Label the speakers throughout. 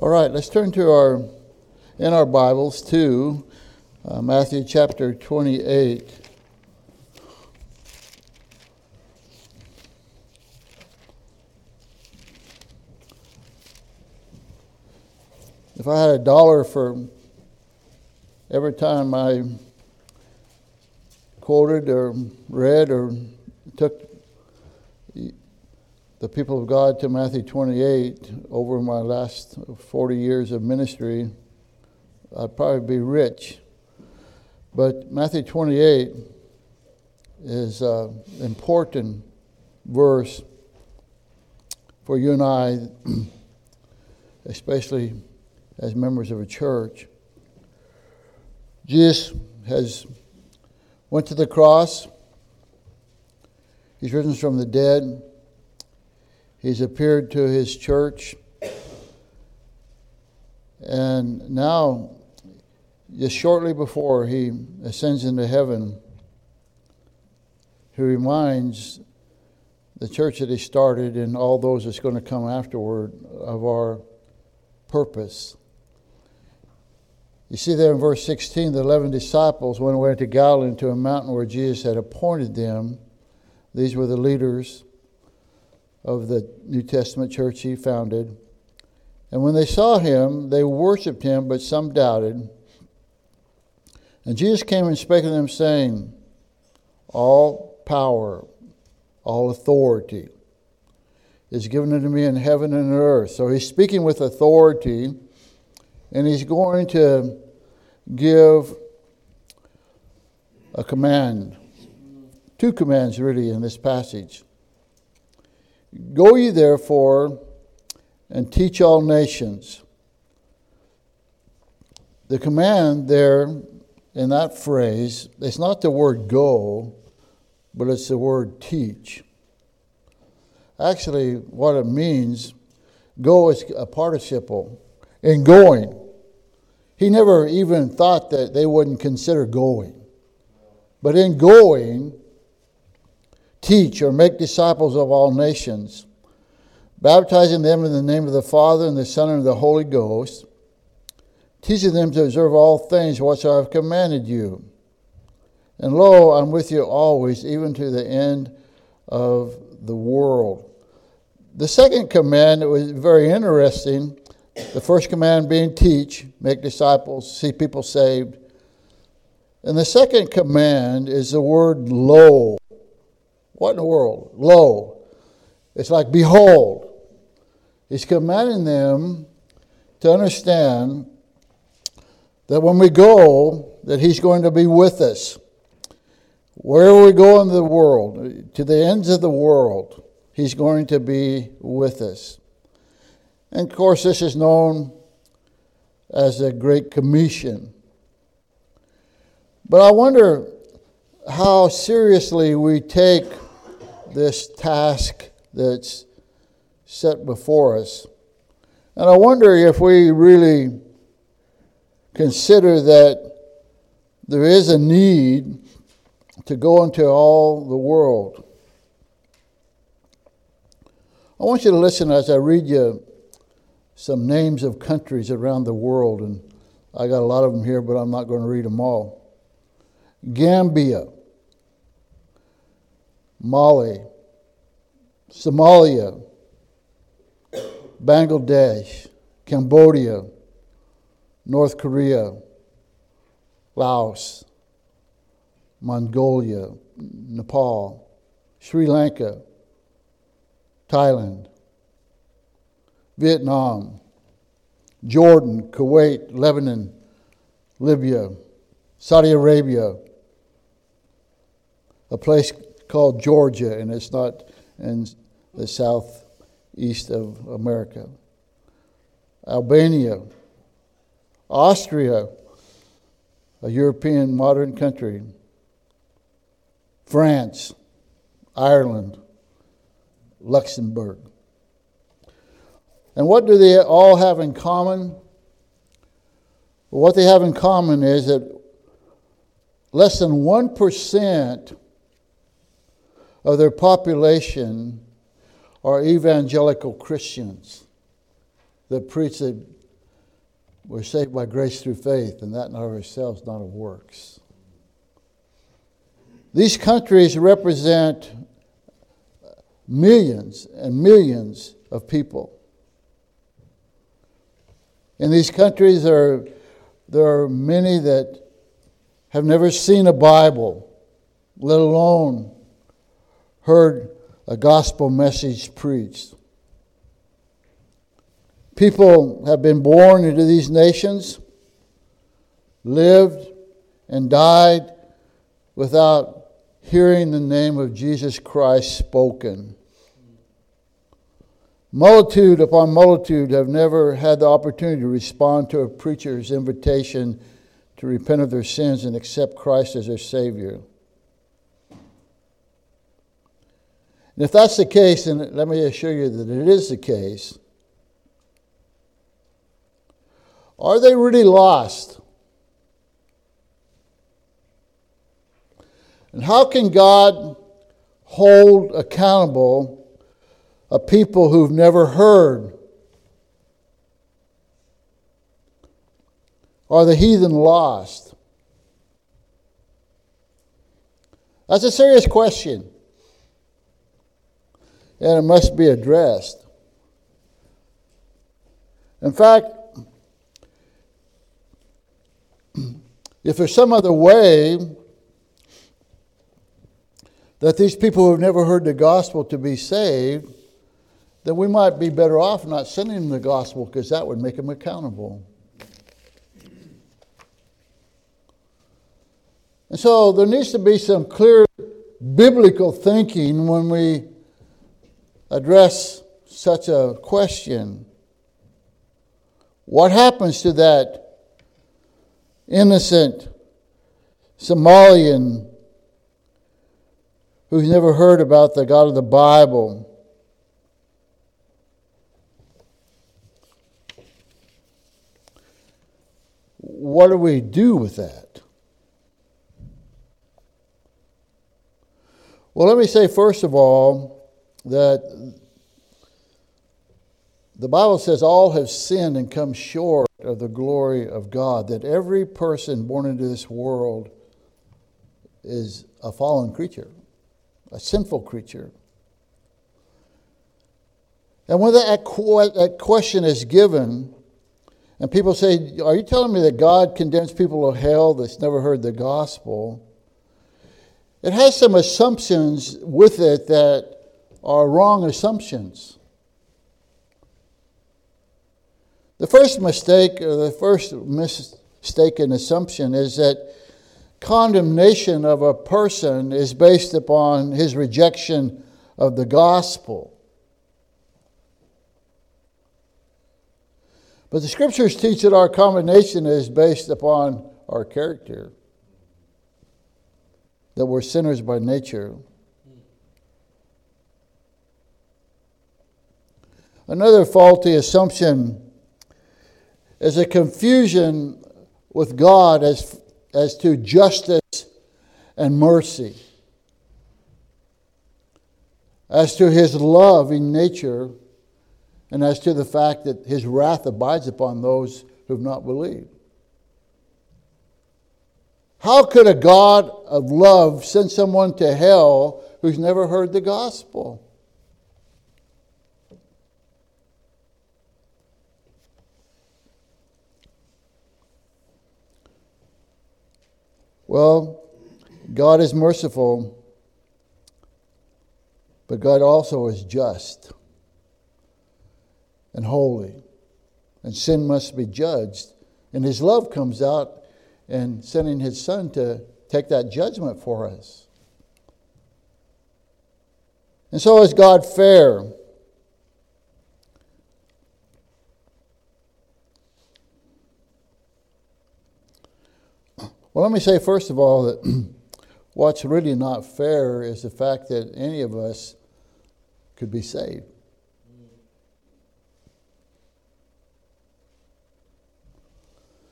Speaker 1: All right, let's turn to our in our Bibles to uh, Matthew chapter 28. If I had a dollar for every time I quoted or read or took the people of God to Matthew 28 over my last 40 years of ministry, I'd probably be rich. But Matthew 28 is an uh, important verse for you and I, especially as members of a church. Jesus has went to the cross. He's risen from the dead. He's appeared to his church. And now, just shortly before he ascends into heaven, he reminds the church that he started and all those that's going to come afterward of our purpose. You see there in verse 16, the 11 disciples went away to Galilee to a mountain where Jesus had appointed them. These were the leaders of the New Testament church he founded. And when they saw him, they worshiped him, but some doubted. And Jesus came and spake to them, saying, All power, all authority is given unto me in heaven and on earth. So he's speaking with authority, and he's going to give a command, two commands really in this passage. Go ye therefore and teach all nations. The command there in that phrase, it's not the word go, but it's the word teach. Actually, what it means, go is a participle in going. He never even thought that they wouldn't consider going. But in going, teach or make disciples of all nations, baptizing them in the name of the Father and the Son and the Holy Ghost, teaching them to observe all things whatsoever I have commanded you. And lo, I'm with you always, even to the end of the world. The second command was very interesting. The first command being teach, make disciples, see people saved. And the second command is the word lo. What in the world? Lo. It's like, behold. He's commanding them to understand that when we go, that he's going to be with us. Wherever we go in the world, to the ends of the world, he's going to be with us. And of course, this is known as the Great Commission. But I wonder how seriously we take this task that's set before us. And I wonder if we really consider that there is a need to go into all the world. I want you to listen as I read you some names of countries around the world, and I got a lot of them here, but I'm not going to read them all. Gambia, Mali, Somalia, Bangladesh, Cambodia, North Korea, Laos, Mongolia, Nepal, Sri Lanka, Thailand, Vietnam, Jordan, Kuwait, Lebanon, Libya, Saudi Arabia, a place called Georgia, and it's not in the southeast of America. Albania, Austria, a European modern country, France, Ireland, Luxembourg. And what do they all have in common? Well, what they have in common is that less than 1% of their population are evangelical Christians that preach that we're saved by grace through faith, and that not of ourselves, not of works. These countries represent millions and millions of people. In these countries, there are, there are many that have never seen a Bible, let alone heard a gospel message preached. People have been born into these nations, lived, and died without hearing the name of Jesus Christ spoken. Multitude upon multitude have never had the opportunity to respond to a preacher's invitation to repent of their sins and accept Christ as their Savior. And if that's the case, and let me assure you that it is the case, are they really lost? And how can God hold accountable a people who've never heard? Are the heathen lost? That's a serious question and it must be addressed. In fact, if there's some other way that these people who have never heard the gospel to be saved, then we might be better off not sending them the gospel because that would make them accountable. And so there needs to be some clear biblical thinking when we address such a question. What happens to that innocent Somalian who's never heard about the God of the Bible? What do we do with that? Well, let me say, first of all, that the Bible says all have sinned and come short of the glory of God, that every person born into this world is a fallen creature, a sinful creature. And when that, that question is given, and people say, Are you telling me that God condemns people to hell that's never heard the gospel? It has some assumptions with it that are wrong assumptions. The first mistake, or the first mistaken assumption, is that condemnation of a person is based upon his rejection of the gospel. But the scriptures teach that our condemnation is based upon our character, that we're sinners by nature. Another faulty assumption is a confusion with God as, as to justice and mercy, as to his love in nature, and as to the fact that his wrath abides upon those who have not believed. How could a God of love send someone to hell who's never heard the gospel? Well, God is merciful, but God also is just and holy. And sin must be judged. And His love comes out in sending His Son to take that judgment for us. And so, is God fair? Well, let me say, first of all, that what's really not fair is the fact that any of us could be saved.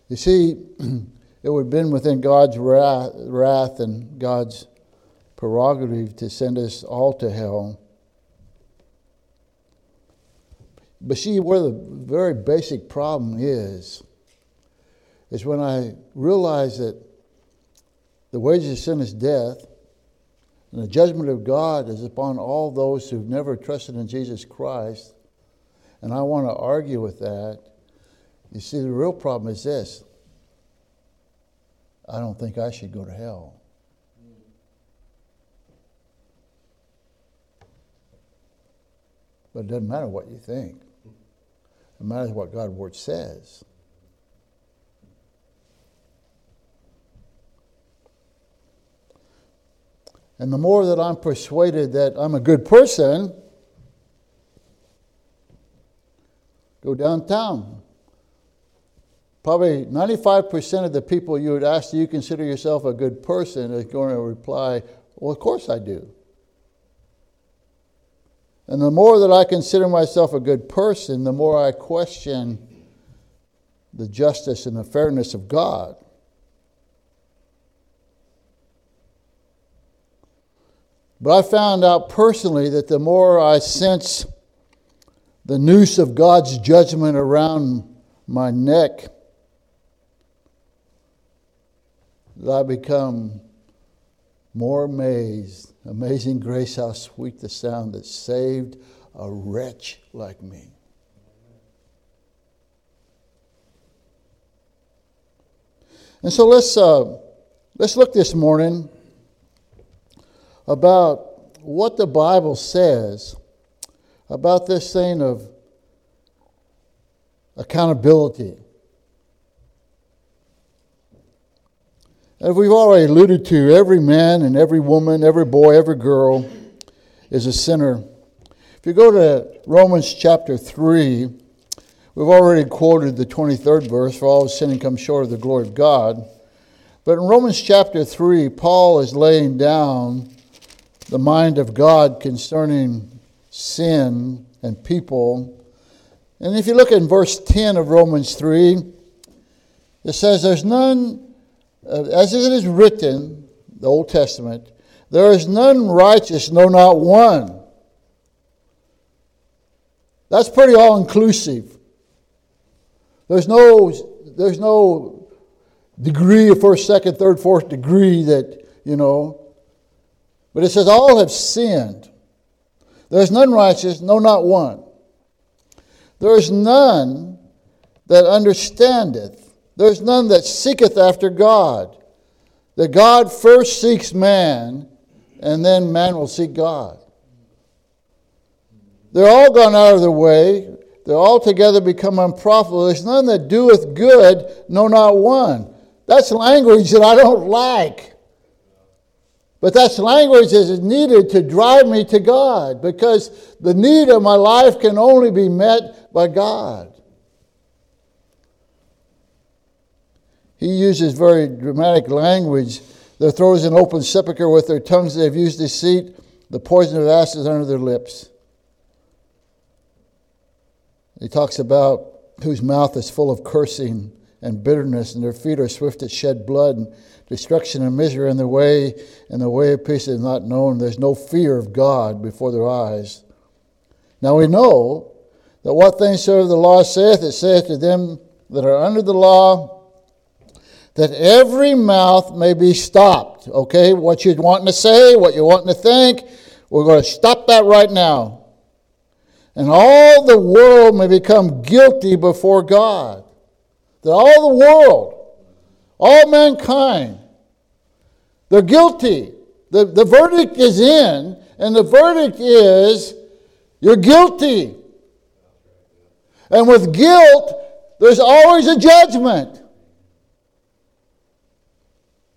Speaker 1: You see, it would have been within God's wrath, wrath and God's prerogative to send us all to hell. But see, where the very basic problem is, is when I realize that the wages of sin is death, and the judgment of God is upon all those who've never trusted in Jesus Christ. And I want to argue with that. You see, the real problem is this I don't think I should go to hell. But it doesn't matter what you think. It matters what God's word says. and the more that I'm persuaded that I'm a good person, go downtown. Probably 95% of the people you would ask, do you consider yourself a good person, is going to reply, Well, of course I do. And the more that I consider myself a good person, the more I question the justice and the fairness of God. But I found out personally that the more I sense the noose of God's judgment around my neck, that I become more amazed. Amazing grace, how sweet the sound that saved a wretch like me. And so let's, uh, let's look this morning about what the Bible says about this thing of accountability. As we've already alluded to, every man and every woman, every boy, every girl is a sinner. If you go to Romans chapter 3, we've already quoted the 23rd verse for all of sin and come short of the glory of God. But in Romans chapter 3, Paul is laying down the mind of God concerning sin and people. And if you look in verse 10 of Romans 3, it says, There's none, uh, as it is written, the Old Testament, there is none righteous, no, not one. That's pretty all inclusive. There's no, there's no degree of first, second, third, fourth degree that, you know, but it says, All have sinned. There's none righteous, no, not one. There's none that understandeth. There's none that seeketh after God. That God first seeks man, and then man will seek God. They're all gone out of their way. They're altogether become unprofitable. There's none that doeth good, no, not one. That's language that I don't like. But that language is needed to drive me to God because the need of my life can only be met by God. He uses very dramatic language. Their throat is an open sepulchre with their tongues they have used deceit, the poison of ashes under their lips. He talks about whose mouth is full of cursing and bitterness, and their feet are swift to shed blood, and destruction and misery in the way, and the way of peace is not known. There's no fear of God before their eyes. Now we know that what things serve the law saith, it saith to them that are under the law, that every mouth may be stopped. Okay, what you're wanting to say, what you're wanting to think, we're going to stop that right now. And all the world may become guilty before God that all the world, all mankind, they're guilty. The, the verdict is in, and the verdict is you're guilty. And with guilt, there's always a judgment.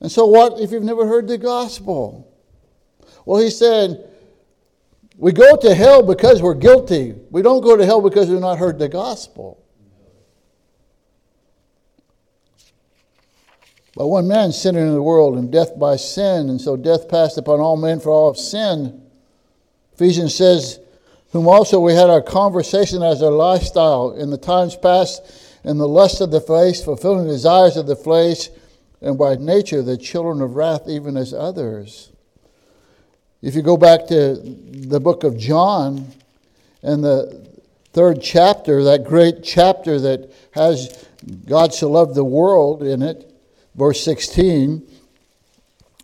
Speaker 1: And so, what if you've never heard the gospel? Well, he said, We go to hell because we're guilty. We don't go to hell because we've not heard the gospel. But one man sinned into the world, and death by sin, and so death passed upon all men for all of sin. Ephesians says, Whom also we had our conversation as our lifestyle in the times past, in the lust of the flesh, fulfilling the desires of the flesh, and by nature the children of wrath, even as others. If you go back to the book of John and the third chapter, that great chapter that has God so loved the world in it, verse 16.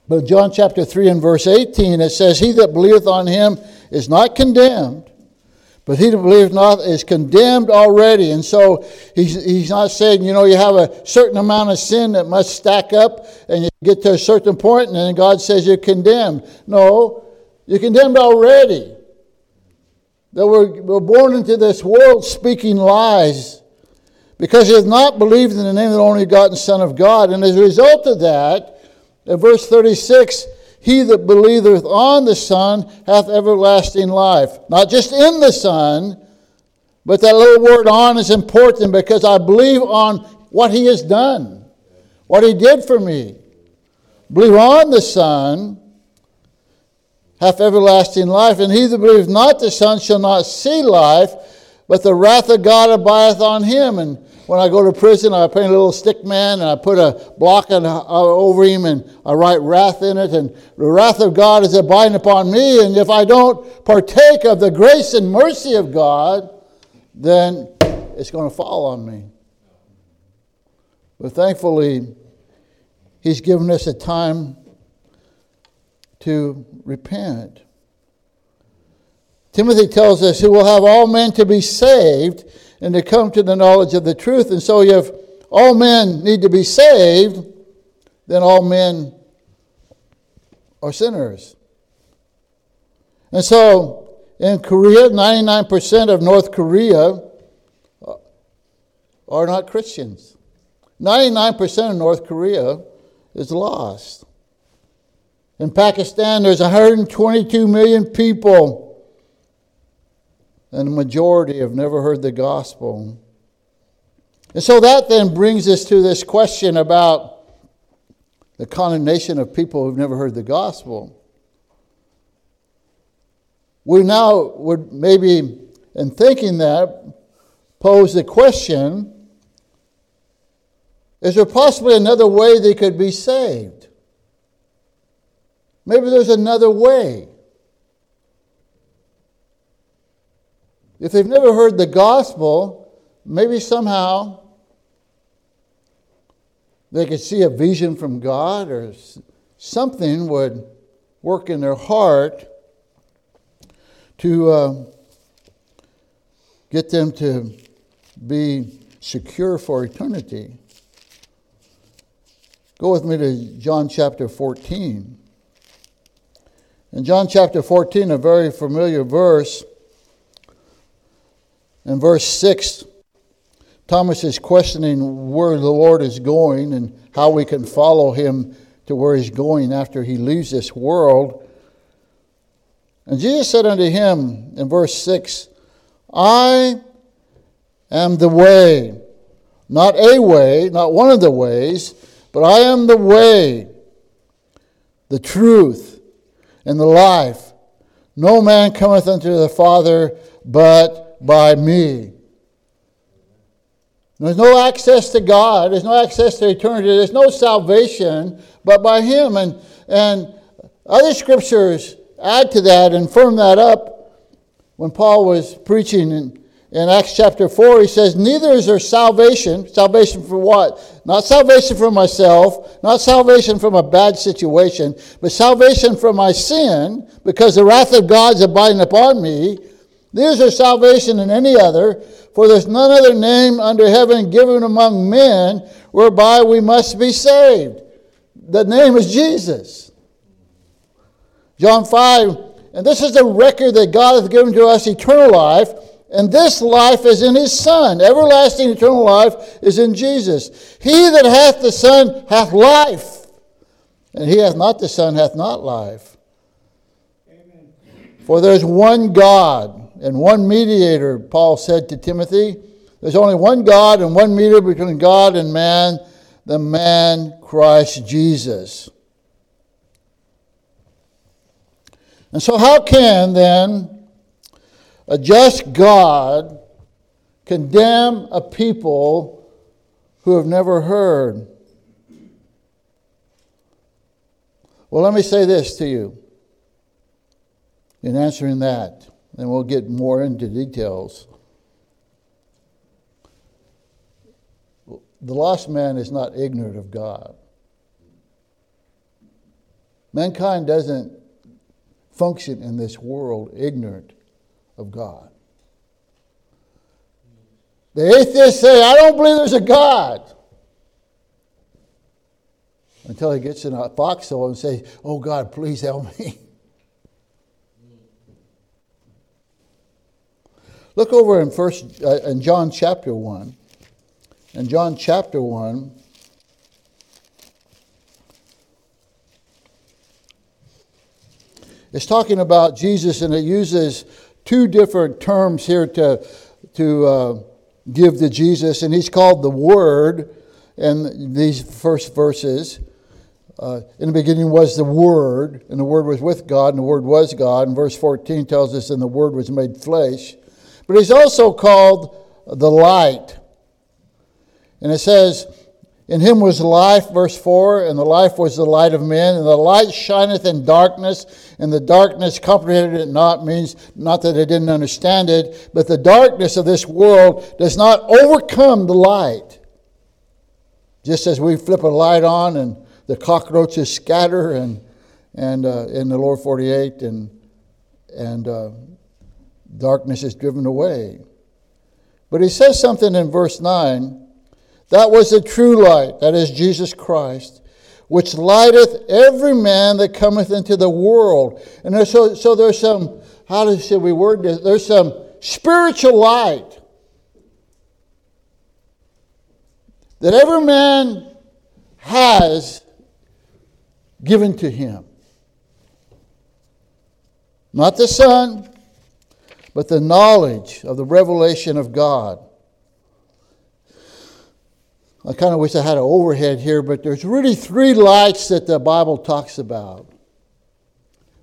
Speaker 1: But John chapter 3 and verse 18, it says, He that believeth on him is not condemned, but he that believeth not is condemned already. And so he's, he's not saying, you know, you have a certain amount of sin that must stack up and you get to a certain point and then God says you're condemned. No, you're condemned already. That we're, we're born into this world speaking lies because he has not believed in the name of the only begotten Son of God. And as a result of that, in verse 36, he that believeth on the Son hath everlasting life. Not just in the Son, but that little word on is important because I believe on what he has done, what he did for me. Believe on the Son hath everlasting life, and he that believeth not the Son shall not see life, but the wrath of God abideth on him. And when I go to prison, I paint a little stick man and I put a block on, uh, over him and I write wrath in it. And the wrath of God is abiding upon me. And if I don't partake of the grace and mercy of God, then it's going to fall on me. But thankfully, He's given us a time to repent. Timothy tells us, who will have all men to be saved and to come to the knowledge of the truth. And so, if all men need to be saved, then all men are sinners. And so, in Korea, 99% of North Korea are not Christians. 99% of North Korea is lost. In Pakistan, there's 122 million people and the majority have never heard the gospel. And so that then brings us to this question about the condemnation of people who've never heard the gospel. We now would maybe, in thinking that, pose the question is there possibly another way they could be saved? Maybe there's another way. If they've never heard the gospel, maybe somehow they could see a vision from God or something would work in their heart to uh, get them to be secure for eternity. Go with me to John chapter 14. In John chapter 14, a very familiar verse, in verse 6, Thomas is questioning where the Lord is going and how we can follow him to where he's going after he leaves this world. And Jesus said unto him in verse 6, I am the way, not a way, not one of the ways, but I am the way, the truth, and the life. No man cometh unto the Father but by me. There's no access to God. There's no access to eternity. There's no salvation but by Him. And, and other scriptures add to that and firm that up. When Paul was preaching in, in Acts chapter 4, he says, Neither is there salvation. Salvation for what? Not salvation for myself, not salvation from a bad situation, but salvation from my sin, because the wrath of God is abiding upon me. Neither are salvation in any other, for there's none other name under heaven given among men whereby we must be saved. The name is Jesus. John 5, and this is the record that God hath given to us eternal life, and this life is in his Son. Everlasting eternal life is in Jesus. He that hath the Son hath life, and he hath not the Son hath not life. Amen. For there's one God and one mediator, Paul said to Timothy. There's only one God and one mediator between God and man, the man Christ Jesus. And so, how can then a just God condemn a people who have never heard? Well, let me say this to you in answering that and we'll get more into details. The lost man is not ignorant of God. Mankind doesn't function in this world ignorant of God. The atheists say, I don't believe there's a God. Until he gets in a foxhole and says, Oh God, please help me. Look over in first uh, in John chapter 1. In John chapter 1 It's talking about Jesus and it uses two different terms here to to uh, give to Jesus and he's called the word in these first verses. Uh, in the beginning was the Word, and the Word was with God, and the Word was God. And verse 14 tells us, and the Word was made flesh but he's also called the light. And it says, In him was life, verse 4, and the life was the light of men, and the light shineth in darkness, and the darkness comprehended it not, means not that they didn't understand it, but the darkness of this world does not overcome the light. Just as we flip a light on and the cockroaches scatter and and uh, in the Lord 48 and and uh, darkness is driven away. But he says something in verse 9 that was the true light, that is Jesus Christ, which lighteth every man that cometh into the world. And so, so there's some, how do, should we word this? There's some spiritual light that every man has given to him. Not the sun, but the knowledge of the revelation of God. I kind of wish I had an overhead here, but there's really three lights that the Bible talks about.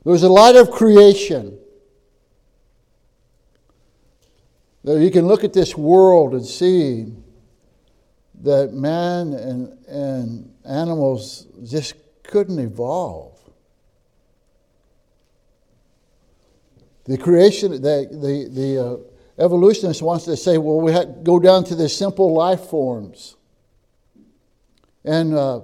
Speaker 1: There's a light of creation. You can look at this world and see that man and, and animals just couldn't evolve. The creation, the, the, the uh, evolutionist wants to say, well, we to go down to the simple life forms. And, uh,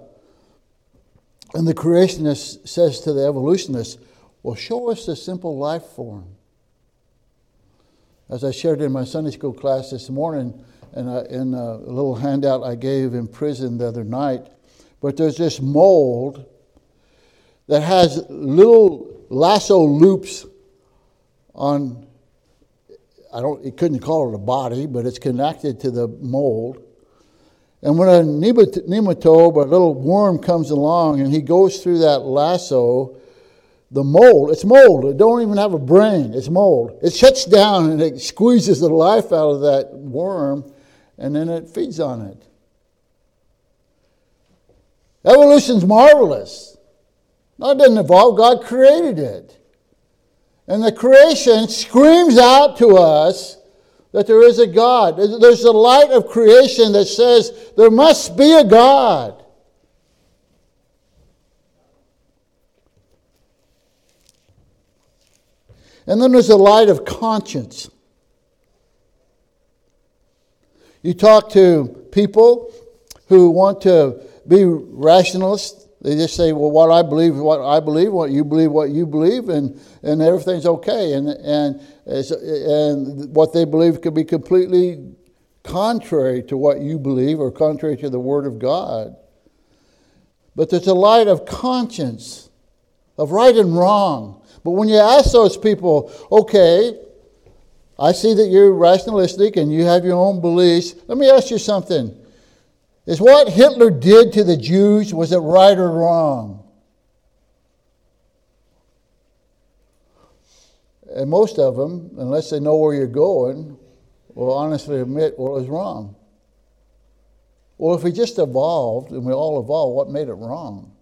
Speaker 1: and the creationist says to the evolutionist, well, show us the simple life form. As I shared in my Sunday school class this morning, and I, in a little handout I gave in prison the other night, but there's this mold that has little lasso loops on, I don't, it couldn't call it a body, but it's connected to the mold. And when a nematode, a little worm, comes along and he goes through that lasso, the mold, it's mold. It don't even have a brain. It's mold. It shuts down and it squeezes the life out of that worm and then it feeds on it. Evolution's marvelous. No, it didn't evolve. God created it. And the creation screams out to us that there is a God. There's the light of creation that says there must be a God. And then there's the light of conscience. You talk to people who want to be rationalists they just say, well, what I believe, what I believe, what you believe, what you believe, and, and everything's okay. And, and, and what they believe could be completely contrary to what you believe or contrary to the Word of God. But there's a light of conscience, of right and wrong. But when you ask those people, okay, I see that you're rationalistic and you have your own beliefs. Let me ask you something. Is what Hitler did to the Jews, was it right or wrong? And most of them, unless they know where you're going, will honestly admit what was wrong. Well, if we just evolved and we all evolved, what made it wrong?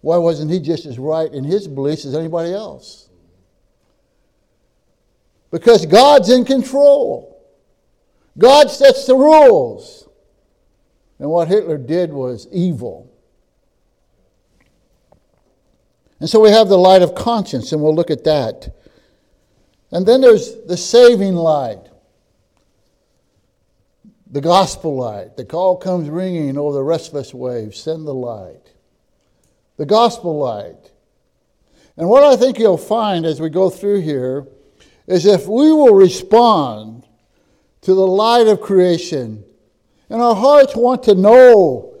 Speaker 1: Why wasn't he just as right in his beliefs as anybody else? Because God's in control. God sets the rules. And what Hitler did was evil. And so we have the light of conscience, and we'll look at that. And then there's the saving light, the gospel light. The call comes ringing over the restless waves send the light, the gospel light. And what I think you'll find as we go through here is if we will respond to the light of creation, and our hearts want to know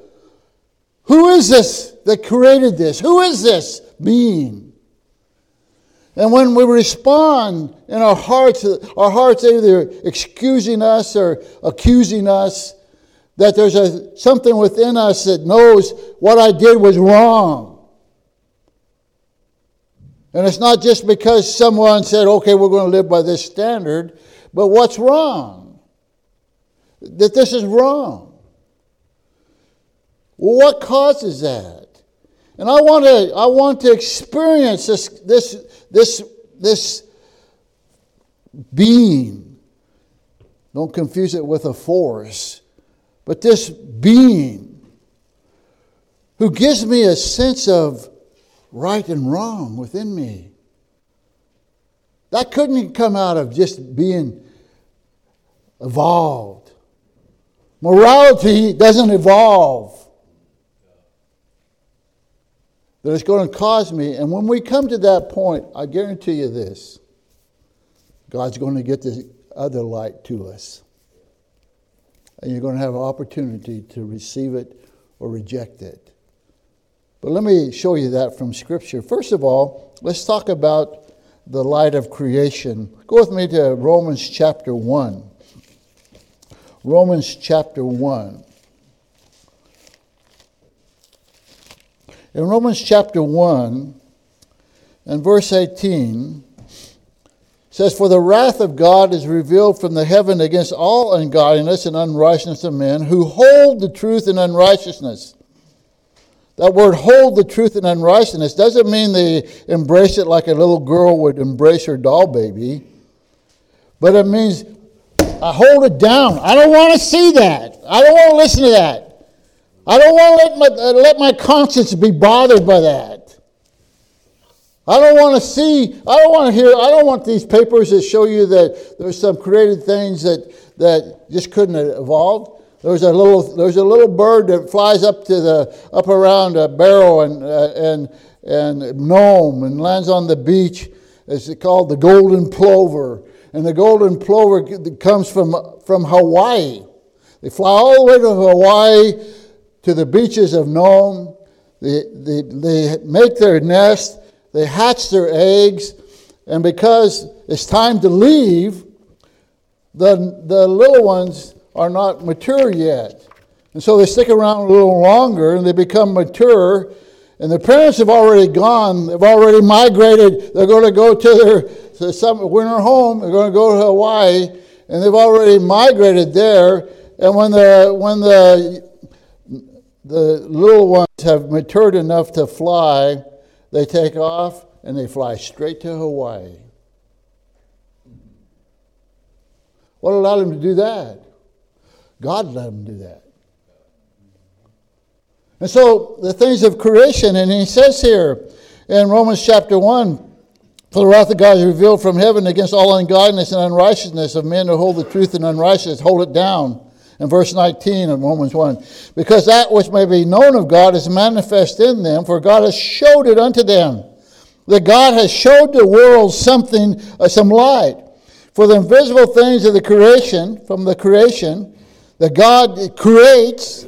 Speaker 1: who is this that created this? Who is this being? And when we respond in our hearts, our hearts either excusing us or accusing us, that there's a, something within us that knows what I did was wrong. And it's not just because someone said, okay, we're going to live by this standard, but what's wrong? that this is wrong. Well, what causes that? And I want to, I want to experience this, this, this, this being. Don't confuse it with a force, but this being who gives me a sense of right and wrong within me. That couldn't come out of just being evolved. Morality doesn't evolve. That it's going to cause me, and when we come to that point, I guarantee you this God's going to get the other light to us. And you're going to have an opportunity to receive it or reject it. But let me show you that from Scripture. First of all, let's talk about the light of creation. Go with me to Romans chapter 1. Romans chapter 1. In Romans chapter 1 and verse 18, says, For the wrath of God is revealed from the heaven against all ungodliness and unrighteousness of men who hold the truth in unrighteousness. That word hold the truth in unrighteousness doesn't mean they embrace it like a little girl would embrace her doll baby, but it means I hold it down. I don't want to see that. I don't want to listen to that. I don't want to let my, uh, let my conscience be bothered by that. I don't want to see, I don't want to hear, I don't want these papers that show you that there's some created things that, that just couldn't have evolved. There's a little, there's a little bird that flies up to the, up around a barrel and, uh, and, and Nome and lands on the beach. It's called the golden plover and the golden plover comes from, from Hawaii. They fly all the way to Hawaii to the beaches of Nome. They, they, they make their nest, they hatch their eggs, and because it's time to leave, the, the little ones are not mature yet. And so they stick around a little longer and they become mature and the parents have already gone, they've already migrated. They're going to go to their to some winter home, they're going to go to Hawaii, and they've already migrated there. And when the, when the, the little ones have matured enough to fly, they take off and they fly straight to Hawaii. What allowed them to do that? God let them do that. And so the things of creation, and he says here in Romans chapter 1 For the wrath of God is revealed from heaven against all ungodliness and unrighteousness of men who hold the truth and unrighteousness, hold it down. In verse 19 of Romans 1, because that which may be known of God is manifest in them, for God has showed it unto them. That God has showed the world something, uh, some light. For the invisible things of the creation, from the creation, that God creates,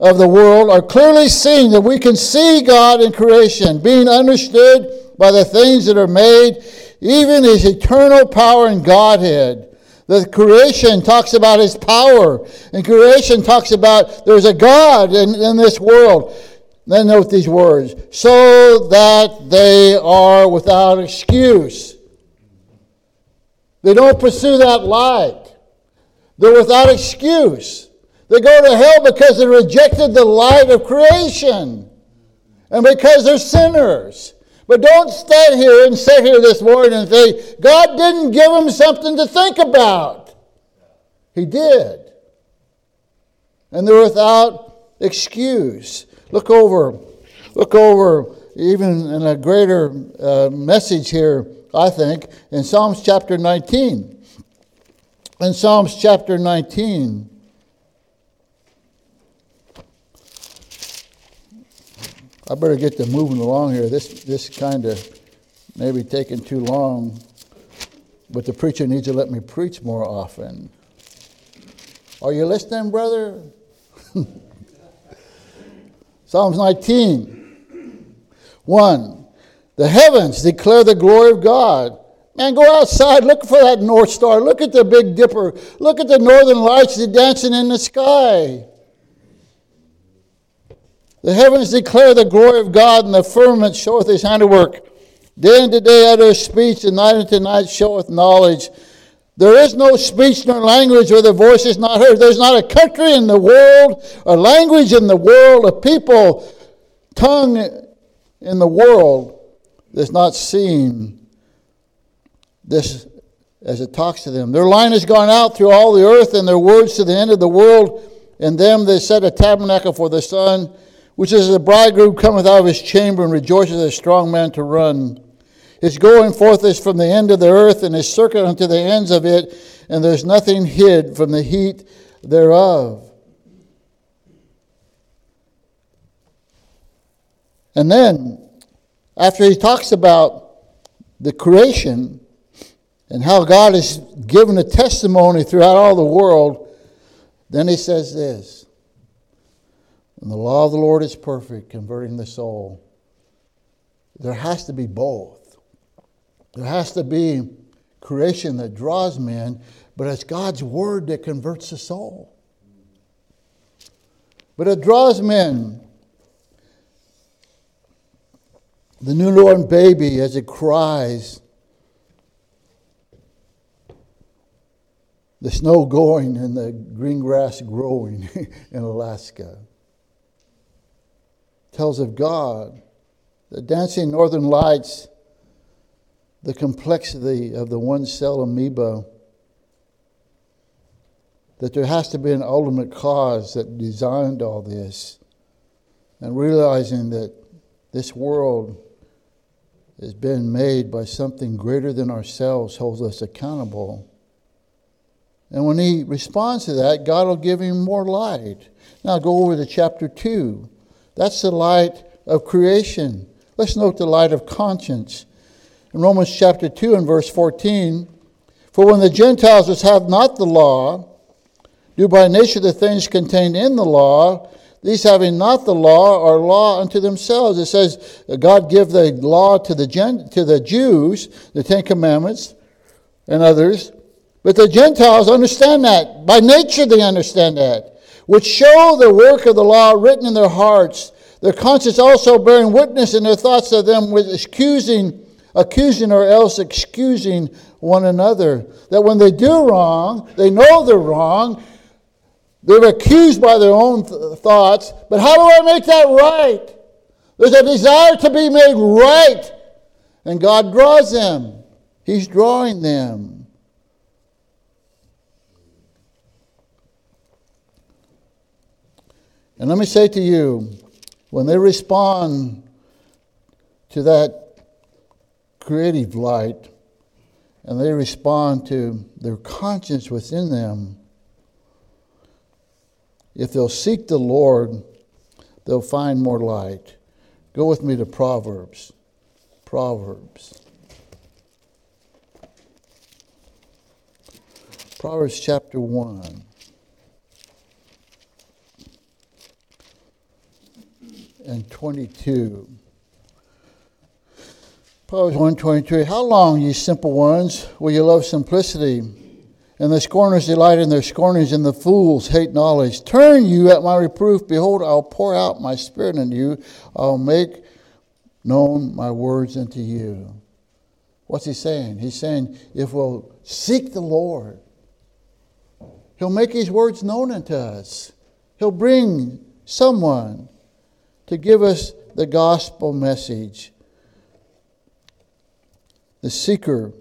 Speaker 1: of the world are clearly seen that we can see God in creation, being understood by the things that are made, even his eternal power and Godhead. The creation talks about his power, and creation talks about there's a God in, in this world. Then note these words so that they are without excuse. They don't pursue that light, they're without excuse. They go to hell because they rejected the light of creation and because they're sinners. But don't stand here and sit here this morning and say, God didn't give them something to think about. He did. And they're without excuse. Look over, look over, even in a greater uh, message here, I think, in Psalms chapter 19. In Psalms chapter 19, I better get them moving along here. This this kind of maybe taking too long, but the preacher needs to let me preach more often. Are you listening, brother? Psalms 19. 1. The heavens declare the glory of God. Man, go outside, look for that North Star, look at the Big Dipper, look at the northern lights dancing in the sky. The heavens declare the glory of God, and the firmament showeth his handiwork. Day unto day uttereth speech, and night unto night showeth knowledge. There is no speech nor language where the voice is not heard. There's not a country in the world, a language in the world, a people, tongue in the world that's not seen this as it talks to them. Their line has gone out through all the earth, and their words to the end of the world. And them they set a tabernacle for the sun which is the bridegroom cometh out of his chamber and rejoices as a strong man to run. His going forth is from the end of the earth, and his circuit unto the ends of it, and there's nothing hid from the heat thereof. And then, after he talks about the creation and how God has given a testimony throughout all the world, then he says this and the law of the Lord is perfect, converting the soul. There has to be both. There has to be creation that draws men, but it's God's word that converts the soul. But it draws men. The newborn baby, as it cries, the snow going and the green grass growing in Alaska tells of God, the dancing northern lights, the complexity of the one cell amoeba, that there has to be an ultimate cause that designed all this, and realizing that this world has been made by something greater than ourselves holds us accountable. And when he responds to that, God will give him more light. Now go over to chapter 2. That's the light of creation. Let's note the light of conscience. In Romans chapter 2 and verse 14, for when the Gentiles which have not the law do by nature the things contained in the law, these having not the law are law unto themselves. It says God give the law to the, Gen- to the Jews, the Ten Commandments and others. But the Gentiles understand that. By nature they understand that which show the work of the law written in their hearts, their conscience also bearing witness in their thoughts of them with accusing, accusing or else excusing one another. That when they do wrong, they know they're wrong, they're accused by their own th- thoughts, but how do I make that right? There's a desire to be made right, and God draws them. He's drawing them. And let me say to you, when they respond to that creative light and they respond to their conscience within them, if they'll seek the Lord, they'll find more light. Go with me to Proverbs. Proverbs. Proverbs chapter 1. and 22. Proverbs 123 How long, ye simple ones, will ye love simplicity? And the scorners delight in their scornings, and the fools hate knowledge. Turn you at my reproof. Behold, I'll pour out my spirit unto you. I'll make known my words unto you. What's he saying? He's saying, if we'll seek the Lord, he'll make his words known unto us. He'll bring someone to give us the gospel message. The seeker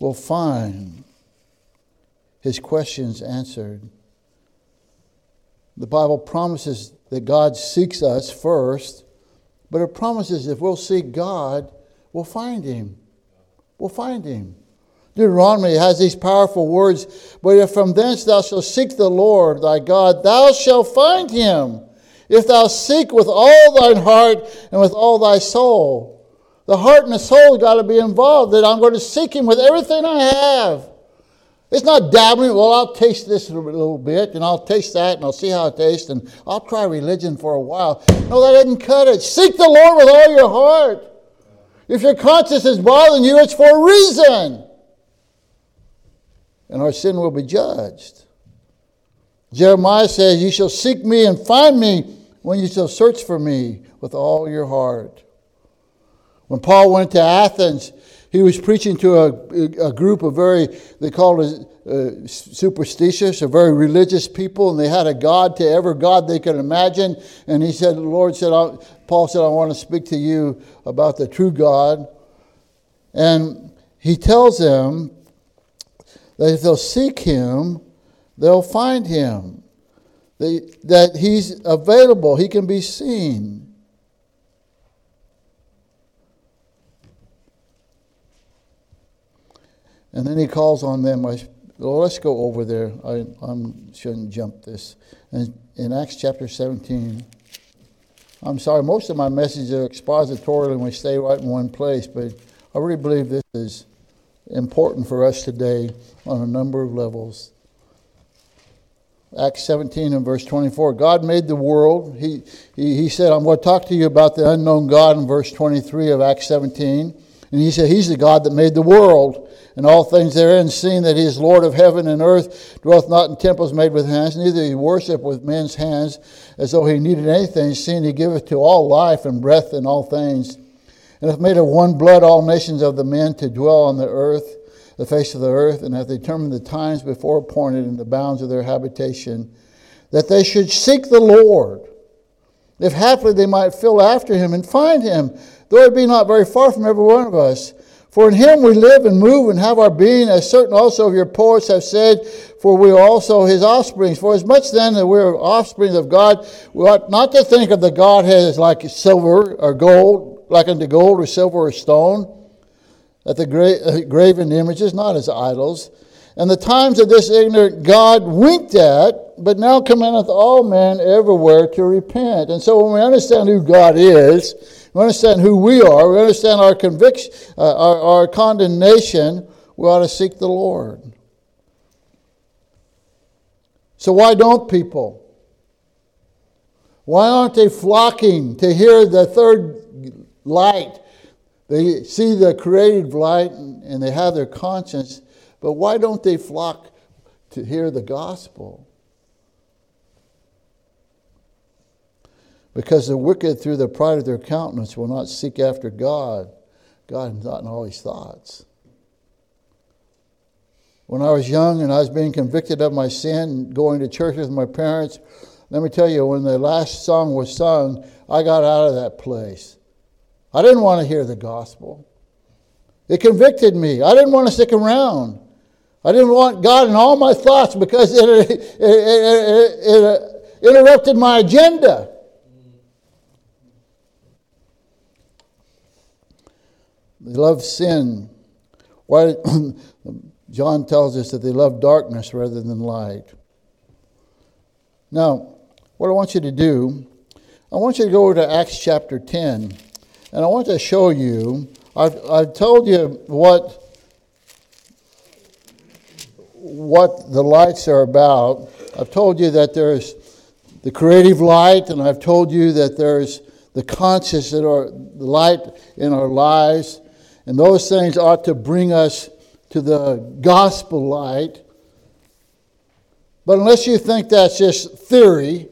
Speaker 1: will find his questions answered. The Bible promises that God seeks us first, but it promises if we'll seek God, we'll find him. We'll find him. Deuteronomy has these powerful words, but if from thence thou shalt seek the Lord thy God, thou shalt find him if thou seek with all thine heart and with all thy soul. The heart and the soul got to be involved, that I'm going to seek Him with everything I have. It's not dabbling, well, I'll taste this a little bit, and I'll taste that, and I'll see how it tastes, and I'll try religion for a while. No, that did not cut it. Seek the Lord with all your heart. If your conscience is bothering you, it's for a reason. And our sin will be judged. Jeremiah says, You shall seek me and find me when you shall search for me with all your heart. When Paul went to Athens, he was preaching to a, a group of very, they called it uh, superstitious, a very religious people, and they had a God to every God they could imagine. And he said, the Lord said, Paul said, I want to speak to you about the true God. And he tells them that if they'll seek him, they'll find him that he's available, he can be seen. And then he calls on them. I, well, let's go over there. I I'm, shouldn't jump this. And in Acts chapter 17, I'm sorry, most of my messages are expository and we stay right in one place, but I really believe this is important for us today on a number of levels. Acts 17 and verse 24. God made the world. He, he, he said, I'm going to talk to you about the unknown God in verse 23 of Acts 17. And he said, He's the God that made the world and all things therein, seeing that He is Lord of heaven and earth, dwelleth not in temples made with hands, neither He worship with men's hands, as though He needed anything, seeing He giveth to all life and breath and all things, and hath made of one blood all nations of the men to dwell on the earth the face of the earth, and hath determined the times before appointed and the bounds of their habitation, that they should seek the Lord, if haply they might feel after him and find him, though it be not very far from every one of us. For in him we live and move and have our being, as certain also of your poets have said, for we are also his offspring. For as much then that we are offspring of God, we ought not to think of the Godhead as like silver or gold, like unto gold or silver or stone at the gra- uh, graven images, not as idols. And the times of this ignorant God winked at, but now commandeth all men everywhere to repent. And so when we understand who God is, we understand who we are, we understand our conviction, uh, our, our condemnation, we ought to seek the Lord. So why don't people? Why aren't they flocking to hear the third light they see the creative light and they have their conscience, but why don't they flock to hear the gospel? Because the wicked, through the pride of their countenance, will not seek after God. God is not in all his thoughts. When I was young and I was being convicted of my sin, going to church with my parents, let me tell you, when the last song was sung, I got out of that place. I didn't want to hear the gospel. It convicted me. I didn't want to stick around. I didn't want God in all my thoughts because it, it, it, it, it interrupted my agenda. They love sin. Why, John tells us that they love darkness rather than light. Now, what I want you to do, I want you to go over to Acts chapter 10. And I want to show you, I've, I've told you what, what the lights are about. I've told you that there's the creative light, and I've told you that there's the conscious that are light in our lives. And those things ought to bring us to the gospel light. But unless you think that's just theory,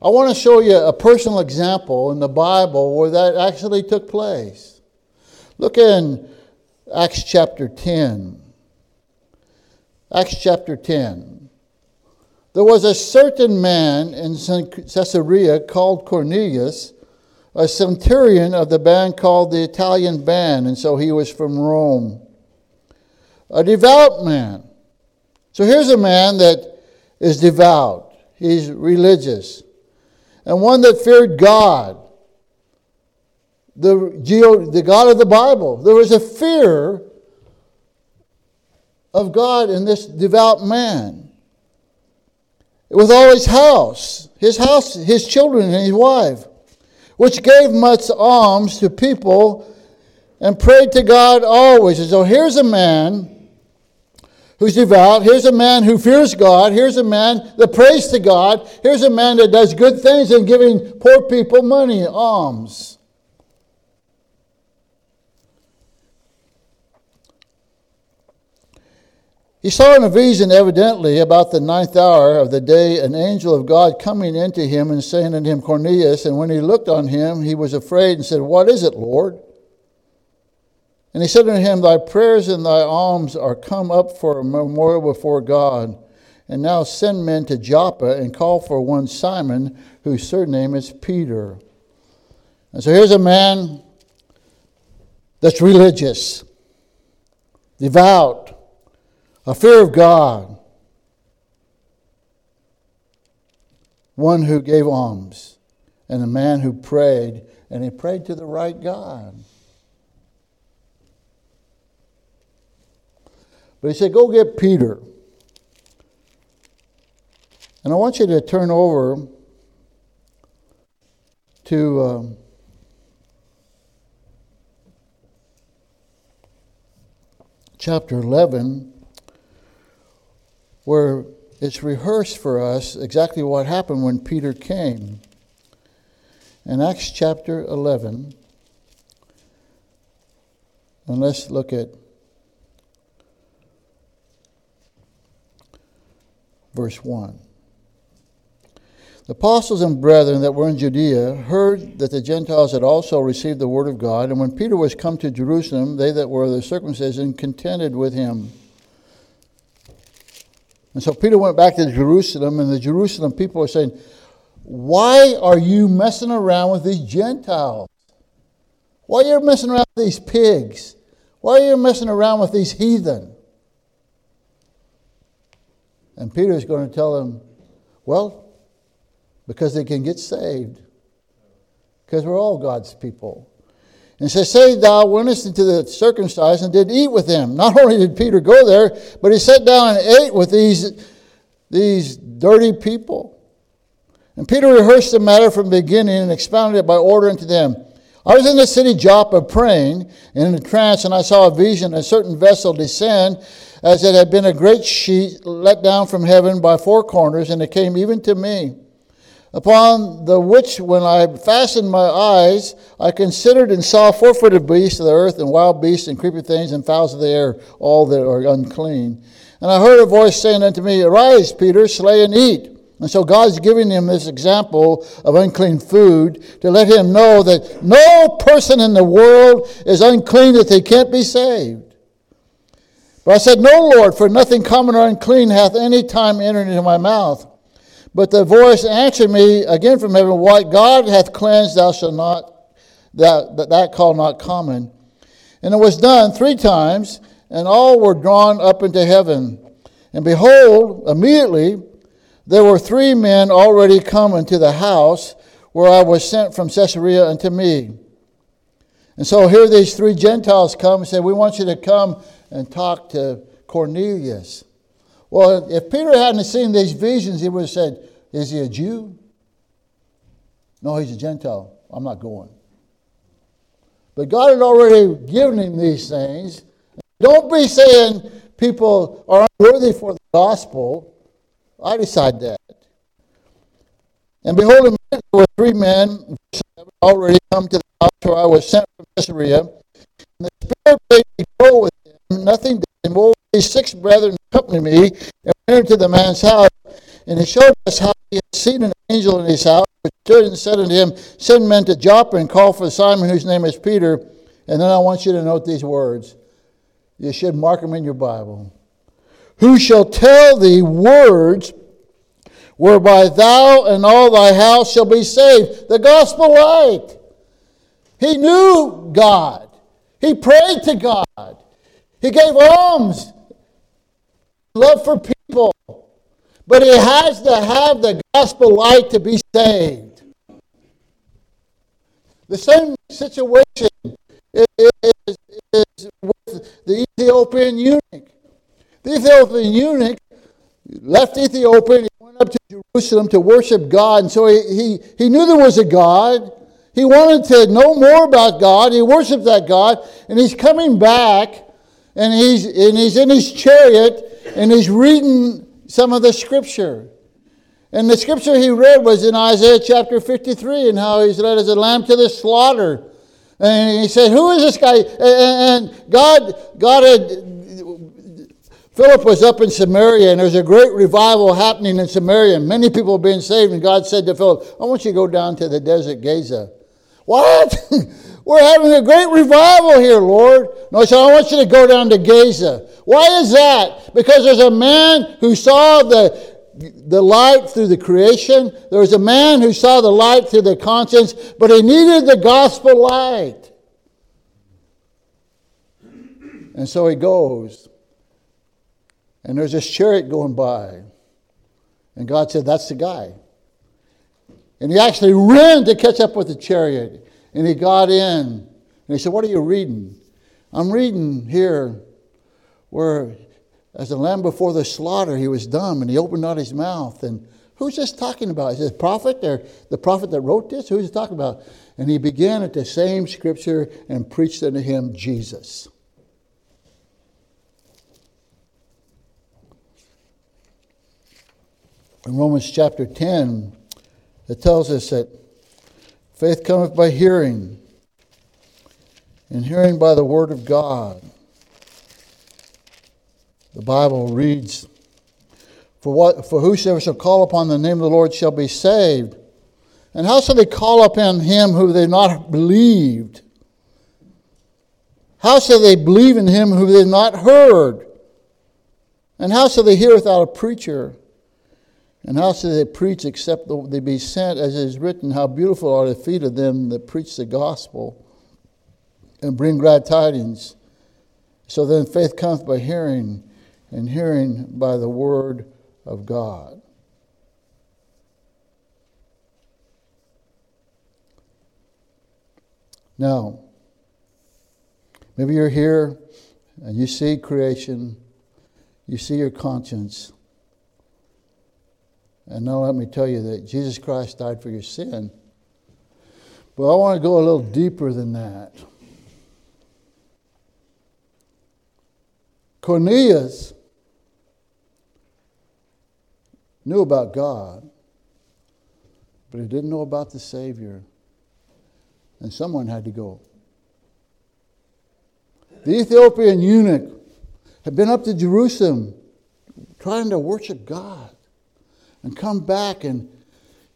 Speaker 1: I want to show you a personal example in the Bible where that actually took place. Look in Acts chapter 10. Acts chapter 10. There was a certain man in Caesarea called Cornelius, a centurion of the band called the Italian Band, and so he was from Rome. A devout man. So here's a man that is devout, he's religious and one that feared God, the, Geo, the God of the Bible. There was a fear of God in this devout man. With all his house, his house, his children, and his wife, which gave much alms to people and prayed to God always. so here's a man who's devout. Here's a man who fears God. Here's a man that prays to God. Here's a man that does good things and giving poor people money, alms. He saw in a vision, evidently, about the ninth hour of the day, an angel of God coming into him and saying unto him, Cornelius. And when he looked on him, he was afraid and said, What is it, Lord? And he said unto him, Thy prayers and thy alms are come up for a memorial before God. And now send men to Joppa and call for one Simon, whose surname is Peter. And so here's a man that's religious, devout, a fear of God, one who gave alms, and a man who prayed, and he prayed to the right God. But he said, Go get Peter. And I want you to turn over to. Um, chapter 11, where it's rehearsed for us exactly what happened when Peter came. In Acts chapter 11, and let's look at verse 1. The apostles and brethren that were in Judea heard that the Gentiles had also received the word of God, and when Peter was come to Jerusalem, they that were the circumcision contended with him. And so Peter went back to Jerusalem, and the Jerusalem people were saying, Why are you messing around with these Gentiles? Why are you messing around with these pigs? Why are you messing around with these heathen? And Peter is going to tell them, well, because they can get saved, because we're all God's people. And says, so, Say thou wentest into the circumcised and did eat with them. Not only did Peter go there, but he sat down and ate with these, these dirty people. And Peter rehearsed the matter from the beginning and expounded it by ordering to them. I was in the city Joppa praying, and in a trance, and I saw a vision, a certain vessel descend as it had been a great sheet let down from heaven by four corners, and it came even to me. Upon the which, when I fastened my eyes, I considered and saw four footed beasts of the earth, and wild beasts, and creeping things, and fowls of the air, all that are unclean. And I heard a voice saying unto me, Arise, Peter, slay and eat. And so God's giving him this example of unclean food to let him know that no person in the world is unclean that they can't be saved. I said, No, Lord, for nothing common or unclean hath any time entered into my mouth. But the voice answered me again from heaven, What God hath cleansed, thou shalt not, that, that, that call not common. And it was done three times, and all were drawn up into heaven. And behold, immediately there were three men already come into the house where I was sent from Caesarea unto me. And so here these three Gentiles come and say, We want you to come and talked to Cornelius. Well, if Peter hadn't seen these visions, he would have said, Is he a Jew? No, he's a Gentile. I'm not going. But God had already given him these things. Don't be saying people are unworthy for the gospel. I decide that. And behold, there were three men already come to the house where I was sent from Caesarea. And the Spirit made me go with nothing and woe six brethren accompanied me and went into the man's house. And he showed us how he had seen an angel in his house, which stood and said unto him, Send men to Joppa and call for Simon, whose name is Peter. And then I want you to note these words. You should mark them in your Bible. Who shall tell thee words whereby thou and all thy house shall be saved? The gospel light. He knew God, he prayed to God. He gave alms, love for people. But he has to have the gospel light to be saved. The same situation is, is, is with the Ethiopian eunuch. The Ethiopian eunuch left Ethiopia he went up to Jerusalem to worship God. And so he, he, he knew there was a God. He wanted to know more about God. He worshiped that God. And he's coming back and he's, and he's in his chariot and he's reading some of the scripture. And the scripture he read was in Isaiah chapter 53 and how he's led as a lamb to the slaughter. And he said, Who is this guy? And God, God had, Philip was up in Samaria and there was a great revival happening in Samaria and many people being saved. And God said to Philip, I want you to go down to the desert Gaza. What? We're having a great revival here, Lord. No, he said, I want you to go down to Gaza. Why is that? Because there's a man who saw the the light through the creation. There was a man who saw the light through the conscience, but he needed the gospel light. And so he goes. And there's this chariot going by. And God said, That's the guy. And he actually ran to catch up with the chariot. And he got in and he said, What are you reading? I'm reading here where, as a lamb before the slaughter, he was dumb and he opened not his mouth. And who's this talking about? Is said, prophet or the prophet that wrote this? Who's he talking about? And he began at the same scripture and preached unto him Jesus. In Romans chapter 10, it tells us that Faith cometh by hearing, and hearing by the word of God. The Bible reads, For, what, for whosoever shall call upon the name of the Lord shall be saved. And how shall they call upon him who they not believed? How shall they believe in him who they have not heard? And how shall they hear without a preacher? And how shall they preach except they be sent? As it is written, How beautiful are the feet of them that preach the gospel and bring glad tidings. So then faith cometh by hearing, and hearing by the word of God. Now, maybe you're here and you see creation, you see your conscience and now let me tell you that Jesus Christ died for your sin. But I want to go a little deeper than that. Cornelius knew about God, but he didn't know about the Savior. And someone had to go. The Ethiopian eunuch had been up to Jerusalem trying to worship God and come back. And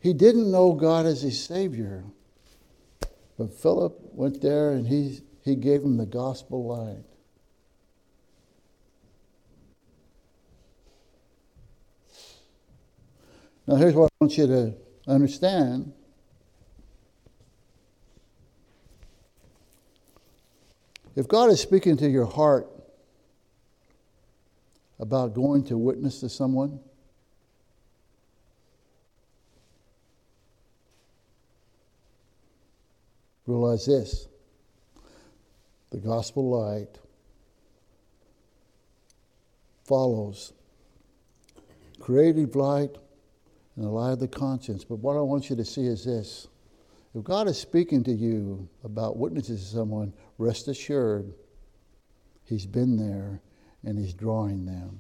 Speaker 1: he didn't know God as his Savior. But Philip went there and he, he gave him the gospel line. Now, here's what I want you to understand. If God is speaking to your heart about going to witness to someone, Realize this the gospel light follows creative light and the light of the conscience. But what I want you to see is this if God is speaking to you about witnesses to someone, rest assured He's been there and He's drawing them.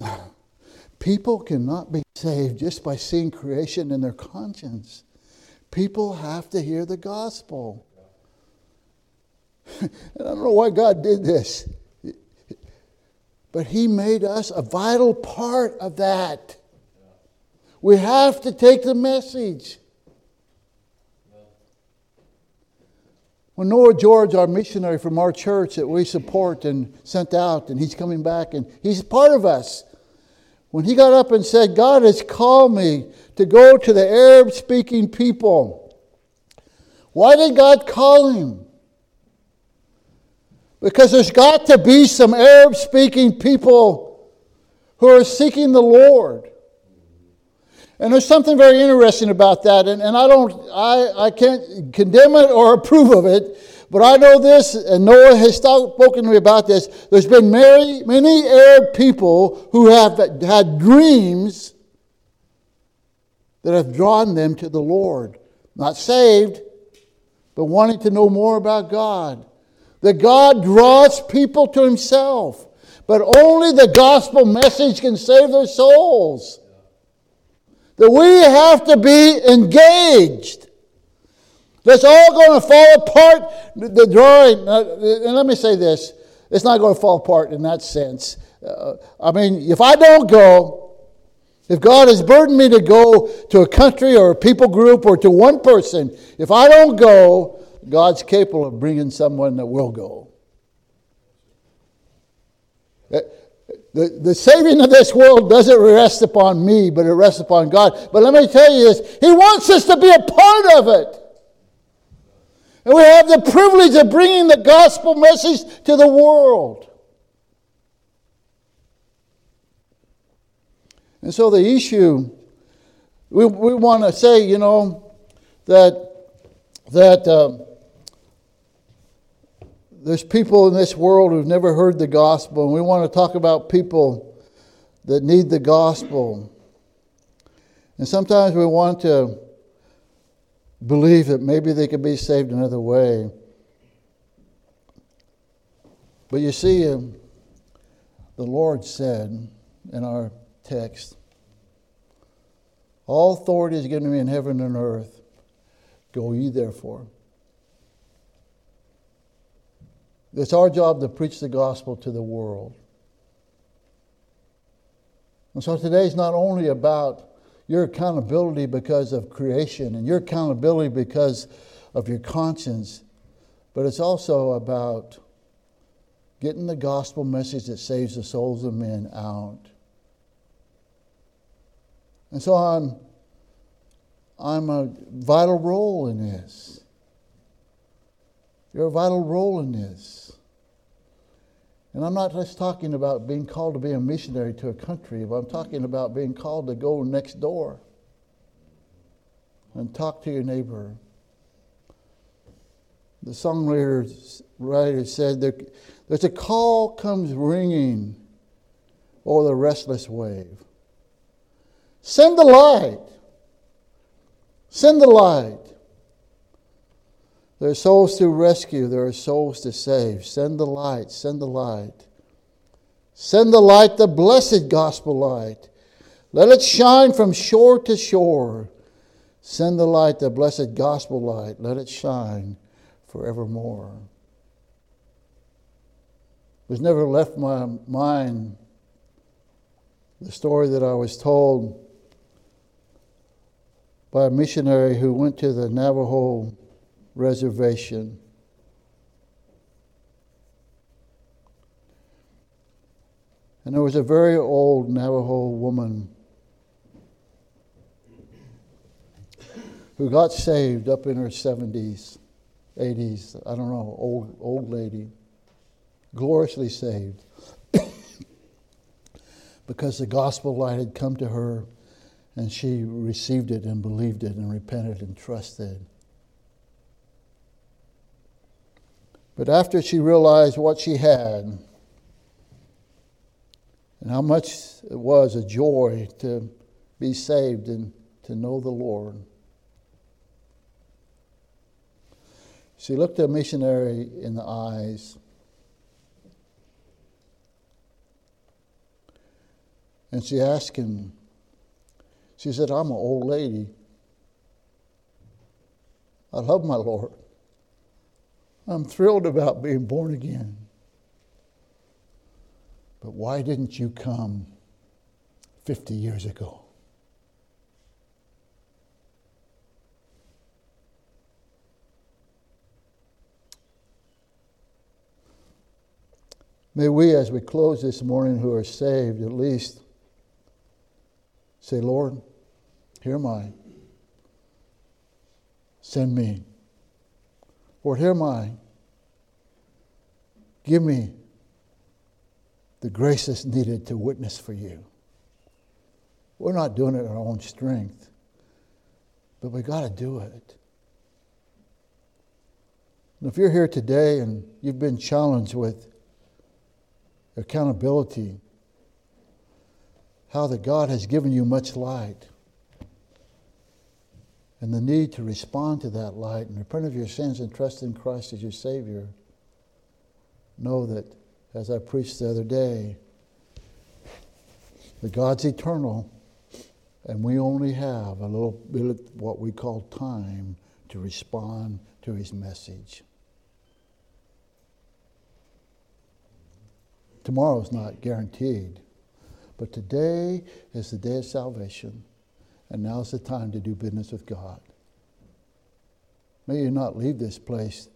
Speaker 1: People cannot be saved just by seeing creation in their conscience. People have to hear the gospel. and I don't know why God did this, but He made us a vital part of that. We have to take the message. When Noah George, our missionary from our church that we support and sent out, and he's coming back, and he's part of us. When he got up and said, God has called me to go to the Arab speaking people, why did God call him? Because there's got to be some Arab speaking people who are seeking the Lord. And there's something very interesting about that, and, and I don't I, I can't condemn it or approve of it. But I know this, and Noah has spoken to me about this. There's been many, many Arab people who have had dreams that have drawn them to the Lord. Not saved, but wanting to know more about God. That God draws people to Himself, but only the gospel message can save their souls. That we have to be engaged. That's all going to fall apart. The drawing, uh, and let me say this it's not going to fall apart in that sense. Uh, I mean, if I don't go, if God has burdened me to go to a country or a people group or to one person, if I don't go, God's capable of bringing someone that will go. Uh, the, the saving of this world doesn't rest upon me, but it rests upon God. But let me tell you this He wants us to be a part of it. And we have the privilege of bringing the gospel message to the world. And so the issue, we, we want to say, you know, that, that uh, there's people in this world who've never heard the gospel, and we want to talk about people that need the gospel. And sometimes we want to believe that maybe they could be saved another way. But you see, um, the Lord said in our text, All authority is given to me in heaven and earth. Go ye therefore. It's our job to preach the gospel to the world. And so today is not only about your accountability because of creation and your accountability because of your conscience, but it's also about getting the gospel message that saves the souls of men out. And so I'm, I'm a vital role in this. You're a vital role in this. And I'm not just talking about being called to be a missionary to a country, but I'm talking about being called to go next door and talk to your neighbor. The songwriter writer said there's a call comes ringing o'er the restless wave. Send the light. Send the light. There are souls to rescue, there are souls to save. Send the light, send the light. Send the light, the blessed gospel light. Let it shine from shore to shore. Send the light, the blessed gospel light. Let it shine forevermore. It was never left my mind the story that I was told by a missionary who went to the Navajo reservation. And there was a very old Navajo woman who got saved up in her 70s, 80s, I don't know, old, old lady, gloriously saved because the gospel light had come to her and she received it and believed it and repented and trusted But after she realized what she had and how much it was a joy to be saved and to know the Lord, she looked the missionary in the eyes. And she asked him, she said, I'm an old lady. I love my Lord. I'm thrilled about being born again. But why didn't you come 50 years ago? May we, as we close this morning, who are saved at least, say, Lord, hear I. Send me. Lord, here am I. Give me the grace that's needed to witness for you. We're not doing it in our own strength, but we got to do it. And if you're here today and you've been challenged with accountability, how that God has given you much light and the need to respond to that light and repent of your sins and trust in Christ as your Savior, know that, as I preached the other day, that God's eternal, and we only have a little bit of what we call time to respond to His message. Tomorrow's not guaranteed, but today is the day of salvation. And now's the time to do business with God. May you not leave this place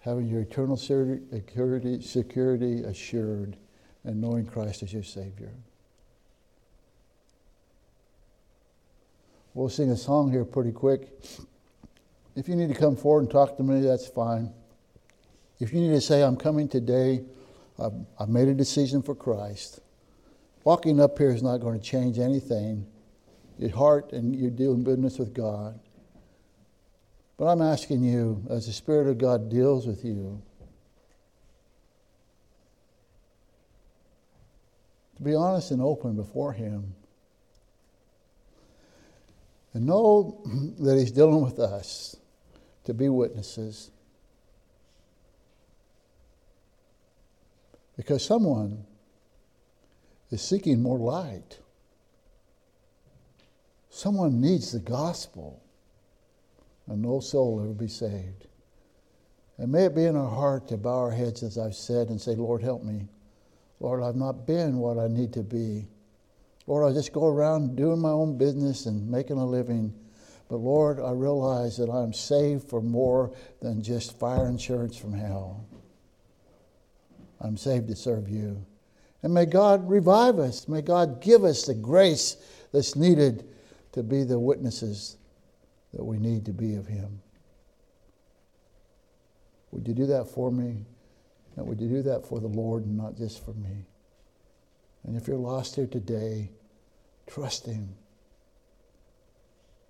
Speaker 1: having your eternal security, security assured and knowing Christ as your Savior. We'll sing a song here pretty quick. If you need to come forward and talk to me, that's fine. If you need to say, I'm coming today, I've, I've made a decision for Christ, walking up here is not going to change anything your heart and you're dealing business with God. But I'm asking you, as the Spirit of God deals with you, to be honest and open before Him. And know that He's dealing with us to be witnesses. Because someone is seeking more light. Someone needs the gospel, and no soul will ever be saved. And may it be in our heart to bow our heads, as I've said, and say, Lord, help me. Lord, I've not been what I need to be. Lord, I just go around doing my own business and making a living. But Lord, I realize that I'm saved for more than just fire insurance from hell. I'm saved to serve you. And may God revive us. May God give us the grace that's needed to be the witnesses that we need to be of Him. Would you do that for me? And would you do that for the Lord and not just for me? And if you're lost here today, trust Him.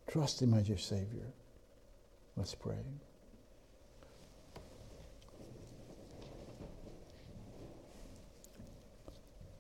Speaker 1: Trust Him as your Savior. Let's pray.